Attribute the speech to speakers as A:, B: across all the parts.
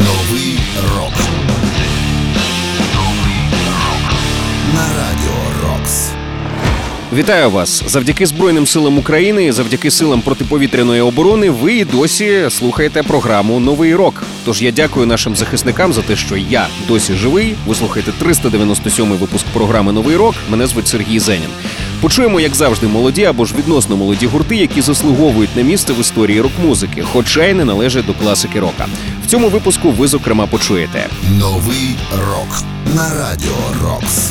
A: Новий рок.
B: Вітаю вас завдяки Збройним силам України, завдяки силам протиповітряної оборони. Ви і досі слухаєте програму Новий рок. Тож я дякую нашим захисникам за те, що я досі живий. Ви слухаєте 397-й випуск програми Новий рок. Мене звуть Сергій Зенін. Почуємо, як завжди, молоді або ж відносно молоді гурти, які заслуговують на місце в історії рок-музики, хоча й не належать до класики рока. В цьому випуску ви зокрема почуєте
A: Новий рок. На радіо Рокс.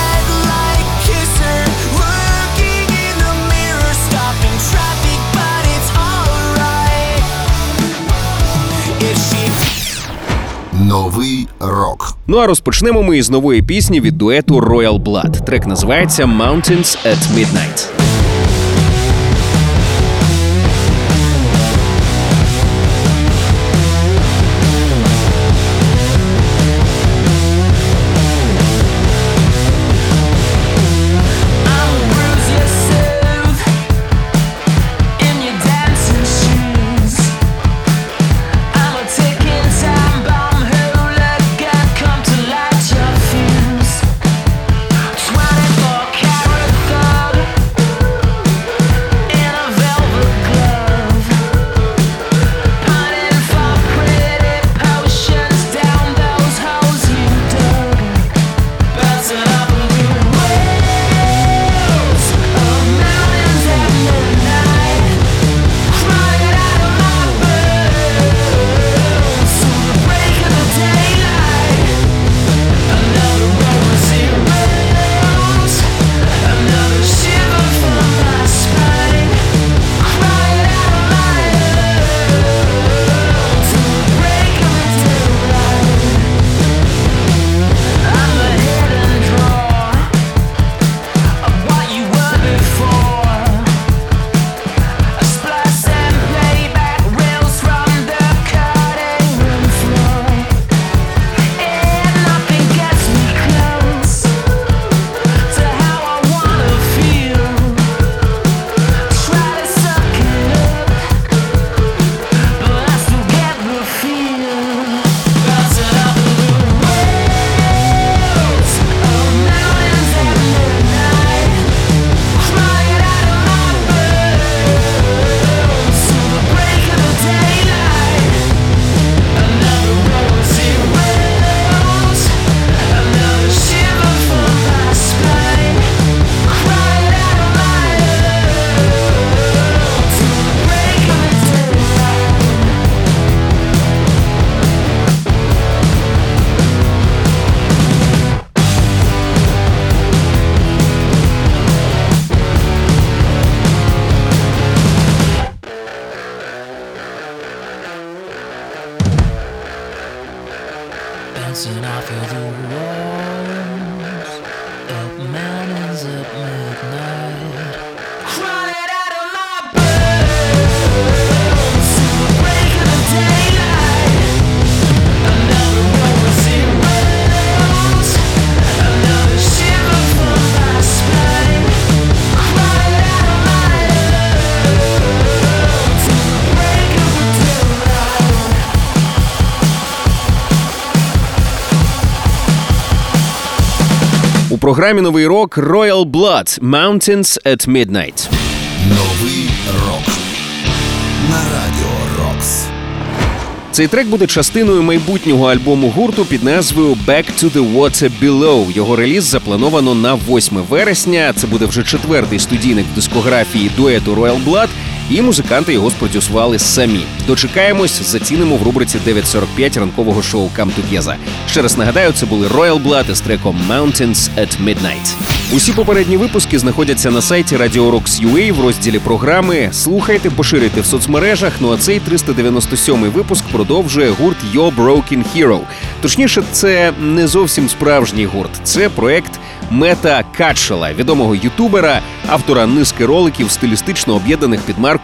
A: Новий рок.
B: Ну а розпочнемо ми із нової пісні від дуету Royal Blood. Трек називається Mountains at Midnight. Програмі Новий рок Royal Blood Mountains at Midnight.
A: Новий рок. На радіо Рокс.
B: Цей трек буде частиною майбутнього альбому гурту під назвою Back to the Water Below. Його реліз заплановано на 8 вересня. Це буде вже четвертий студійник в дискографії дуету Royal Blood. І музиканти його спродюсували самі. Дочекаємось, зацінимо в рубриці 9.45 ранкового шоу Come Together. Ще раз нагадаю, це були Royal Blood із треком Mountains at Midnight. Усі попередні випуски знаходяться на сайті Radio Rocks UA в розділі програми. Слухайте, поширюйте в соцмережах. Ну а цей 397-й випуск продовжує гурт Your Broken Hero.
C: Точніше, це не зовсім справжній гурт. Це проект Мета Катшела, відомого ютубера, автора низки роликів, стилістично об'єднаних під маркою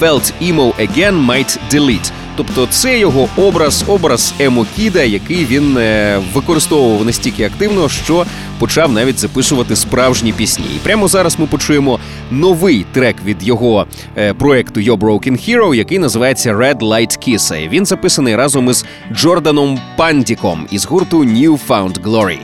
C: Felt Emo Again Might Delete. Тобто це його образ, образ Емо Кіда, який він е, використовував настільки активно, що почав навіть записувати справжні пісні. І прямо зараз ми почуємо новий трек від його е, проекту Yo Broken Hero, який називається Red Light Kiss. Він записаний разом із Джорданом Пандіком із гурту New Found Glory.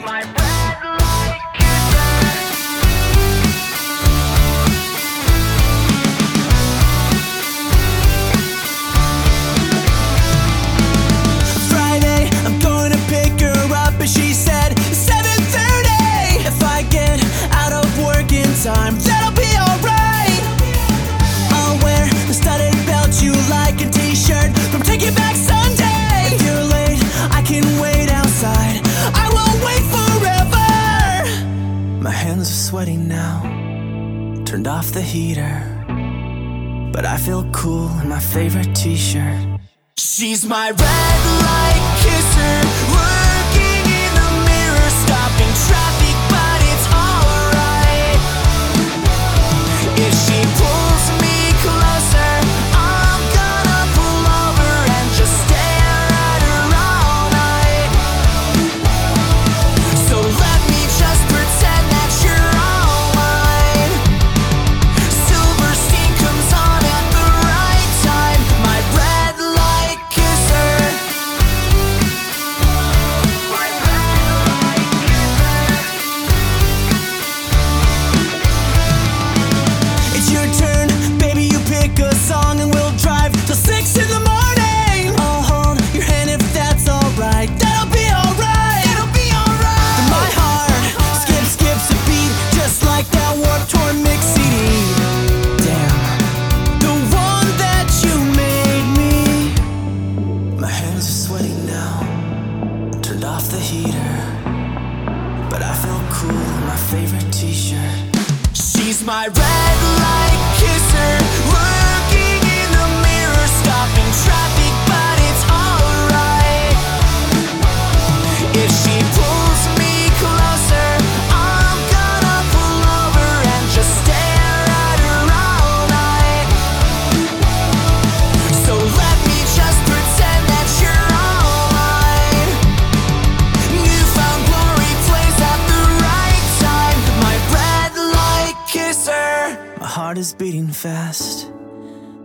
D: Feel cool in my favorite t-shirt. She's my red light kisser,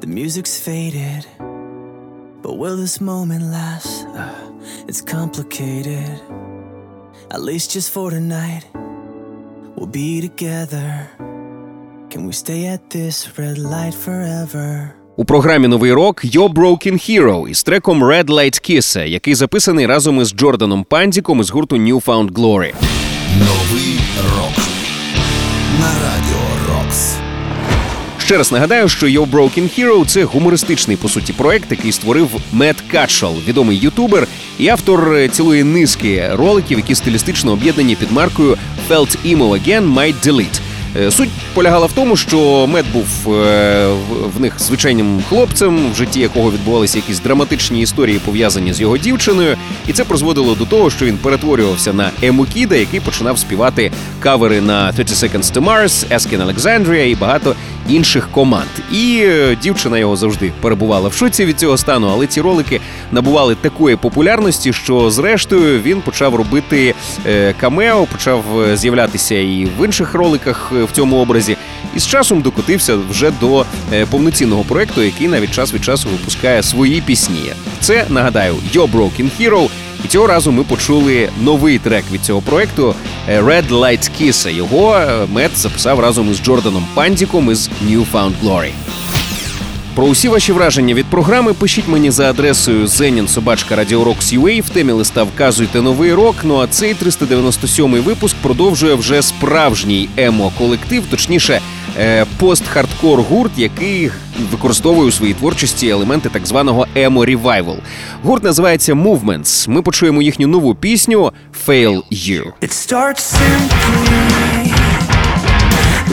D: The music's faded. But will this moment last? Uh, it's complicated. At least just for tonight. We'll be together. Can we stay at this red light forever?
C: У програмі новий рок Yo Broken Hero із треком Red Light Kiss, який записаний разом із Джорданом Пандіком із гурту New Found Glory.
A: Новий рок на радіо.
C: Ще раз нагадаю, що Yo Broken Hero – це гумористичний по суті проект, який створив Мет Катшал, відомий ютубер і автор е, цілої низки роликів, які стилістично об'єднані під маркою Felt Emo Again Might Delete. Е, Суть полягала в тому, що Мед був е, в- них звичайним хлопцем, в житті якого відбувалися якісь драматичні історії, пов'язані з його дівчиною, і це призводило до того, що він перетворювався на ему кіда, який починав співати кавери на 30 Seconds to Mars, Eskin Alexandria і багато інших команд. І е, дівчина його завжди перебувала в шоці від цього стану, але ці ролики набували такої популярності, що зрештою він почав робити е, камео, почав е, з'являтися і в інших роликах е, в цьому образі. І з часом докотився вже до повноцінного проекту, який навіть час від часу випускає свої пісні. Це нагадаю Yo Broken Hero. І цього разу ми почули новий трек від цього проекту Red Light Kiss. Його Мет записав разом із Джорданом Пандіком із New Found Glory. Про усі ваші враження від програми пишіть мені за адресою zeninsobachka.radiorocks.ua, в темі листа вказуйте новий рок. Ну а цей 397-й випуск продовжує вже справжній емо-колектив, точніше, е, пост-хардкор гурт, який використовує у своїй творчості елементи так званого емо-ревайвал. Гурт називається Movements. Ми почуємо їхню нову пісню Fail You.
D: It starts simply,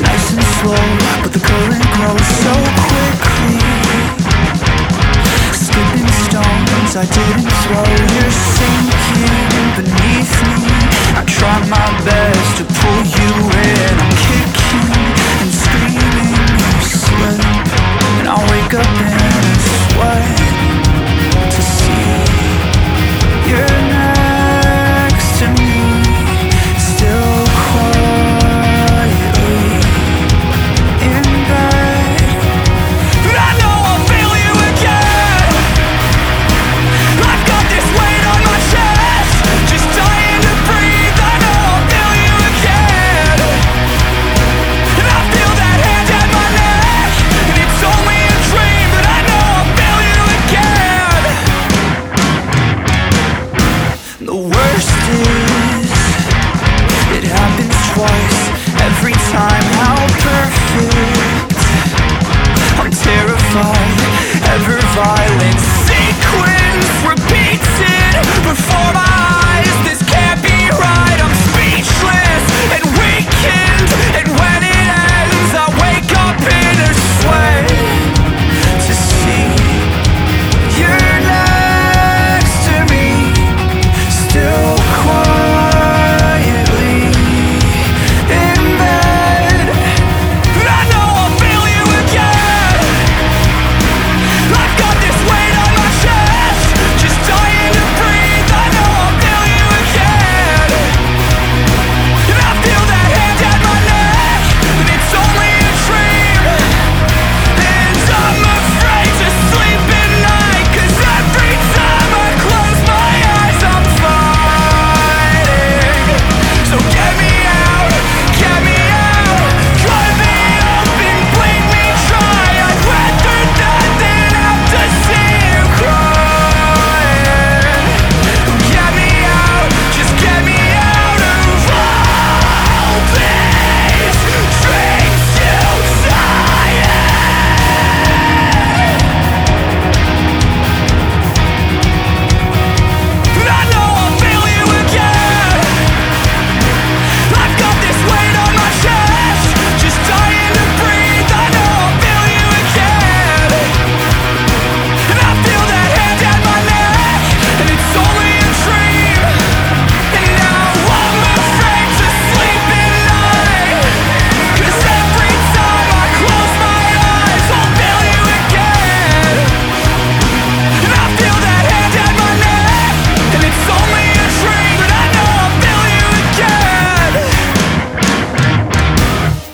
D: nice and slow, but the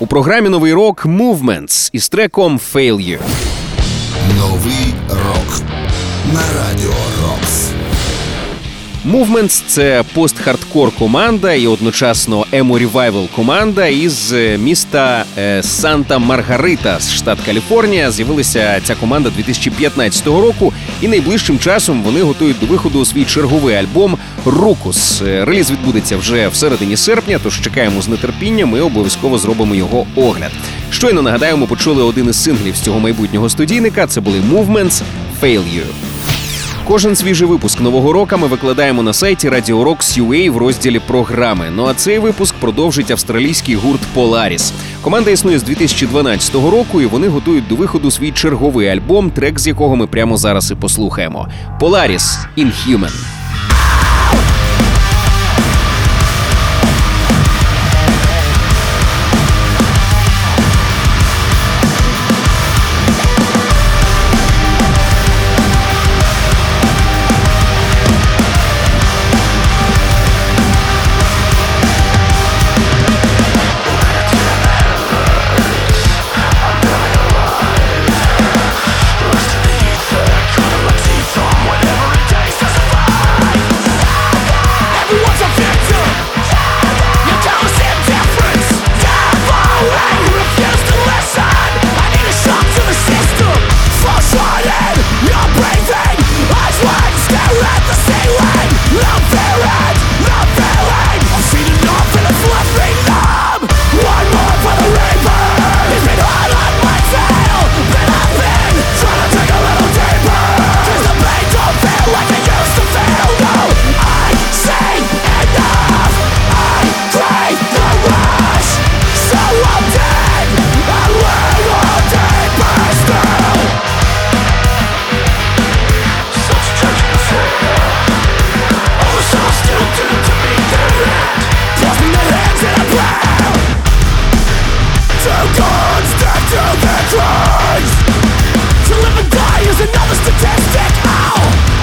D: У
C: програмі новий рок Movements із треком «Failure».
A: Новий рок на радіо.
C: Movements – це пост-хардкор команда і одночасно emo-revival команда із е, міста е, Санта Маргарита з штат Каліфорнія. З'явилася ця команда 2015 року, і найближчим часом вони готують до виходу свій черговий альбом Ruckus. Е, реліз відбудеться вже в середині серпня. Тож чекаємо з нетерпінням. і обов'язково зробимо його огляд. Щойно нагадаємо, почули один із синглів з цього майбутнього студійника. Це були Movements – «Fail Кожен свіжий випуск нового року ми викладаємо на сайті Radio Rocks UA в розділі програми. Ну а цей випуск продовжить австралійський гурт Polaris. Команда існує з 2012 року, і вони готують до виходу свій черговий альбом, трек з якого ми прямо зараз і послухаємо. Polaris Inhuman.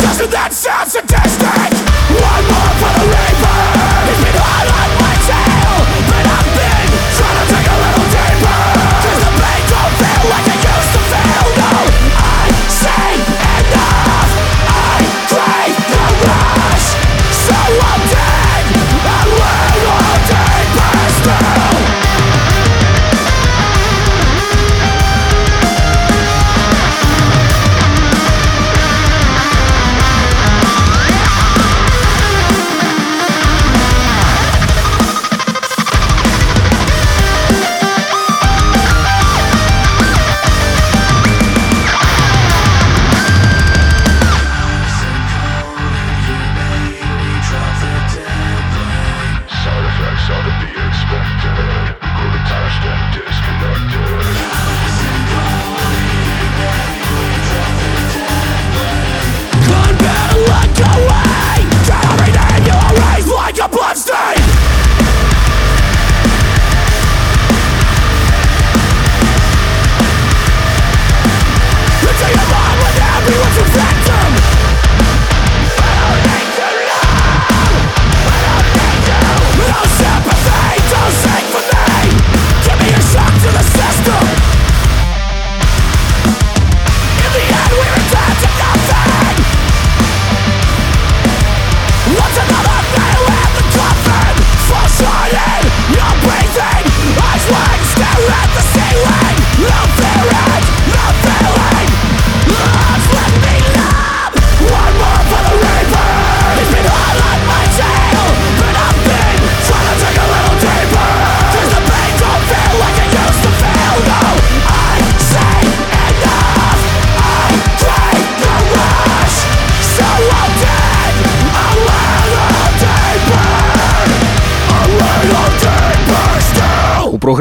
D: doesn't that sound sadistic? One more for the reaper He's been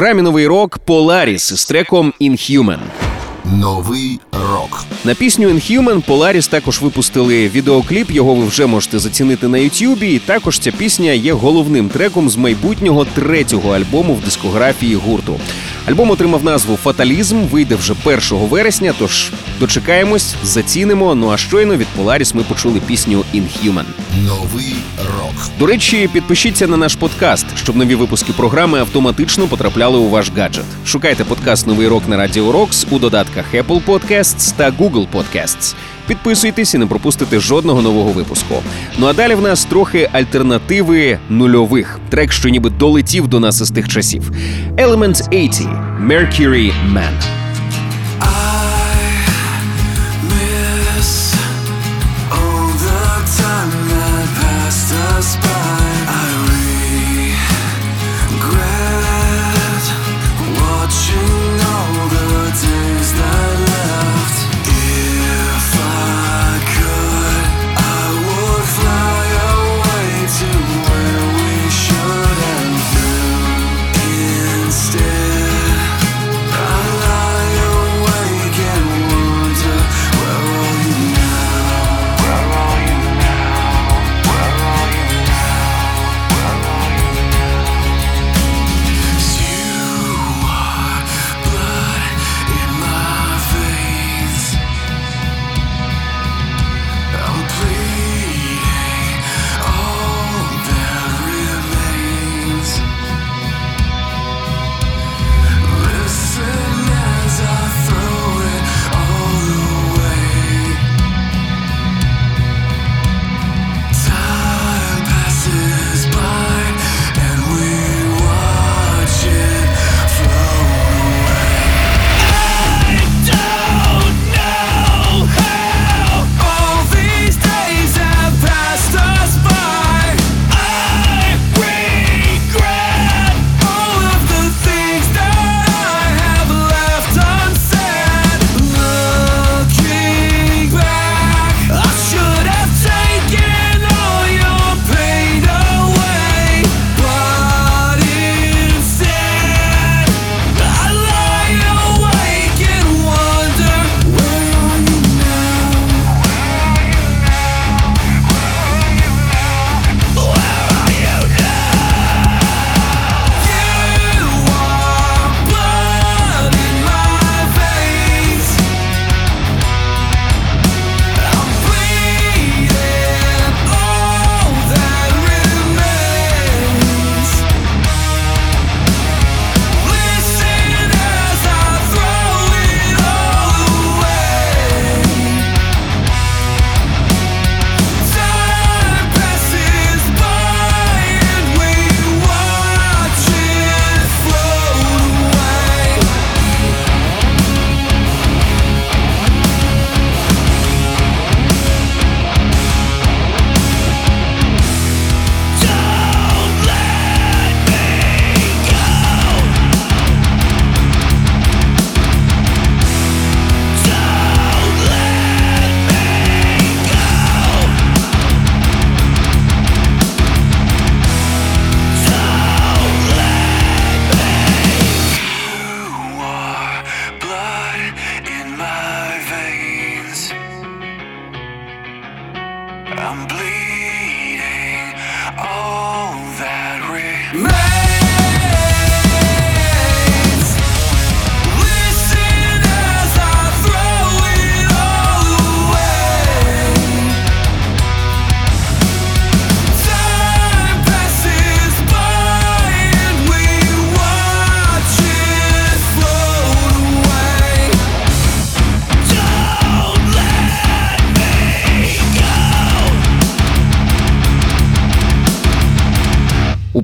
C: програміновий рок Поларіс з треком Inhuman.
A: Новий рок
E: на пісню Inhuman Поларіс також випустили відеокліп. Його ви вже можете зацінити на Ютюбі. І також ця пісня є головним треком з майбутнього третього альбому в дискографії гурту. Альбом отримав назву Фаталізм. Вийде вже 1 вересня. Тож дочекаємось, зацінимо. Ну а щойно від Polaris ми почули пісню Inhuman.
A: Новий рок.
E: До речі, підпишіться на наш подкаст, щоб нові випуски програми автоматично потрапляли у ваш гаджет. Шукайте подкаст Новий рок на Радіо Рокс у додатках Apple Podcasts та Google Podcasts. Підписуйтесь і не пропустите жодного нового випуску. Ну а далі в нас трохи альтернативи нульових. Трек, що ніби долетів до нас із тих часів. Elements 80 Mercury Man.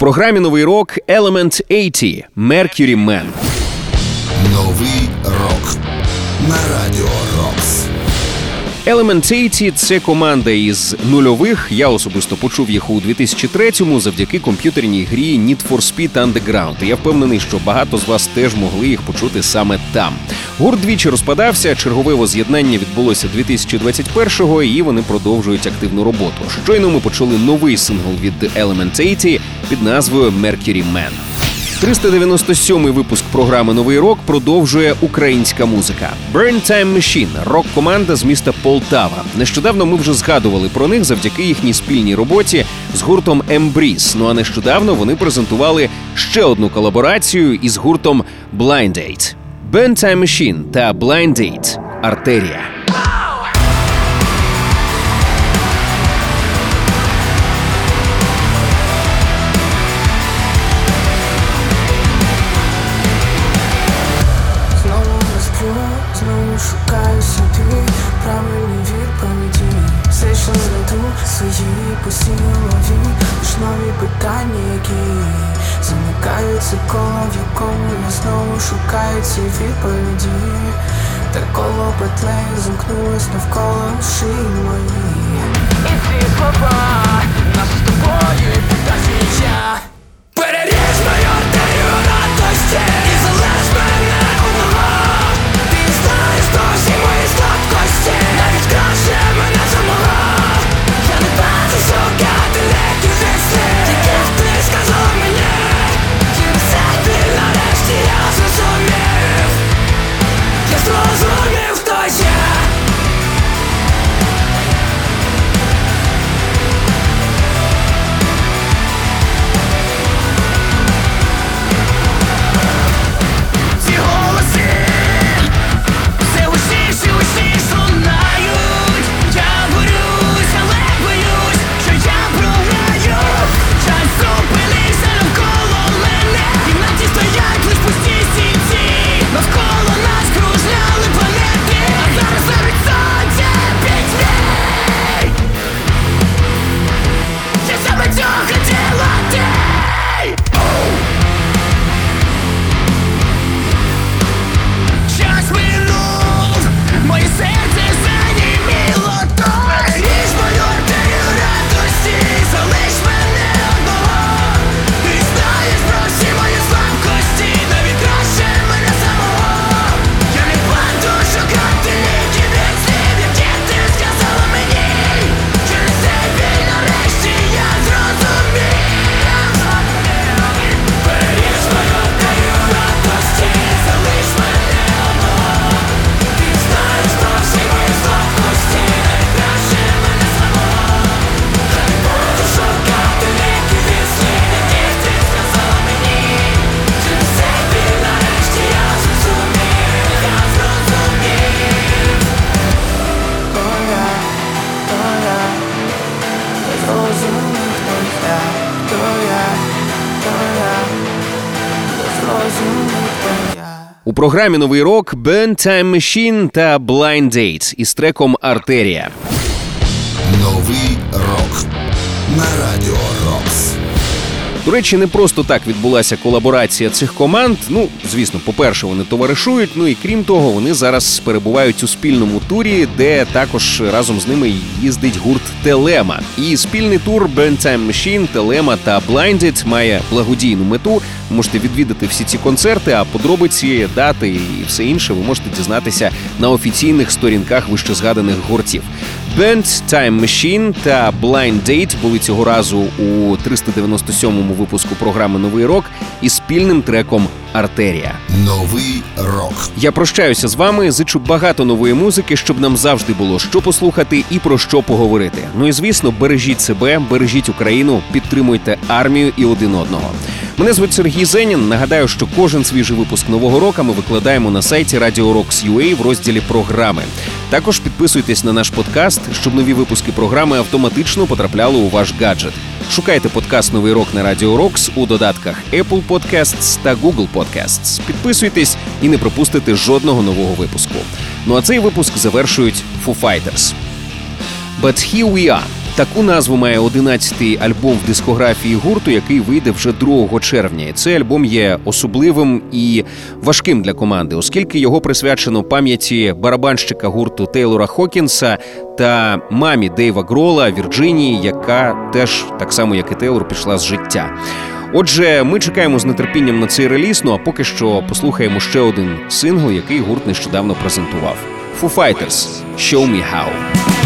E: Програмі Новий рок Element 80 Mercury Man.
A: Новий рок. На радіо Рокс.
E: Element 80 – це команда із нульових. Я особисто почув їх у 2003-му завдяки комп'ютерній грі Need for Speed Underground. Я впевнений, що багато з вас теж могли їх почути саме там. Гурт двічі розпадався. Чергове воз'єднання відбулося 2021-го, і вони продовжують активну роботу. Щойно ми почули новий сингл від 80 під назвою Mercury Man.
C: 397-й випуск програми Новий рок продовжує українська музика. Burn Time Machine – рок-команда з міста Полтава. Нещодавно ми вже згадували про них завдяки їхній спільній роботі з гуртом Embrace. Ну а нещодавно вони презентували ще одну колаборацію із гуртом Blind Date. Burn Time Machine та Blind Date – Артерія.
B: Знову шукаю ці відповіді. Та коло петлею замкнулось навколо шиї мої І ти слова нас з тобою та Переріж
C: програмі Новий рок Burn Time Machine та Blind Date із треком Артерія.
A: Новий рок на радіо Рокс.
C: До речі, не просто так відбулася колаборація цих команд. Ну, звісно, по-перше, вони товаришують. Ну і крім того, вони зараз перебувають у спільному турі, де також разом з ними їздить гурт Телема. І спільний тур Burn Time Machine, Телема та Blinded має благодійну мету. Можете відвідати всі ці концерти, а подробиці, дати і все інше ви можете дізнатися на офіційних сторінках вищезгаданих гуртів. Band Time Machine та Blind Date були цього разу у 397-му випуску програми Новий рок із спільним треком Артерія.
A: Новий рок.
C: Я прощаюся з вами. Зичу багато нової музики, щоб нам завжди було що послухати і про що поговорити. Ну і звісно, бережіть себе, бережіть Україну, підтримуйте армію і один одного. Мене звуть Сергій Зенін. Нагадаю, що кожен свіжий випуск нового року ми викладаємо на сайті Radio Rocks UA в розділі програми. Також підписуйтесь на наш подкаст, щоб нові випуски програми автоматично потрапляли у ваш гаджет. Шукайте подкаст Новий рок на Радіо Рокс у додатках Apple Podcasts та Google Podcasts. Підписуйтесь і не пропустите жодного нового випуску. Ну а цей випуск завершують Foo Fighters. But Here We Are. Таку назву має 11-й альбом в дискографії гурту, який вийде вже 2 червня. Цей альбом є особливим і важким для команди, оскільки його присвячено пам'яті барабанщика гурту Тейлора Хокінса та мамі Дейва Грола Вірджинії, яка теж так само, як і Тейлор, пішла з життя. Отже, ми чекаємо з нетерпінням на цей реліз. Ну а поки що послухаємо ще один сингл, який гурт нещодавно презентував. Foo Fighters – «Show Me How».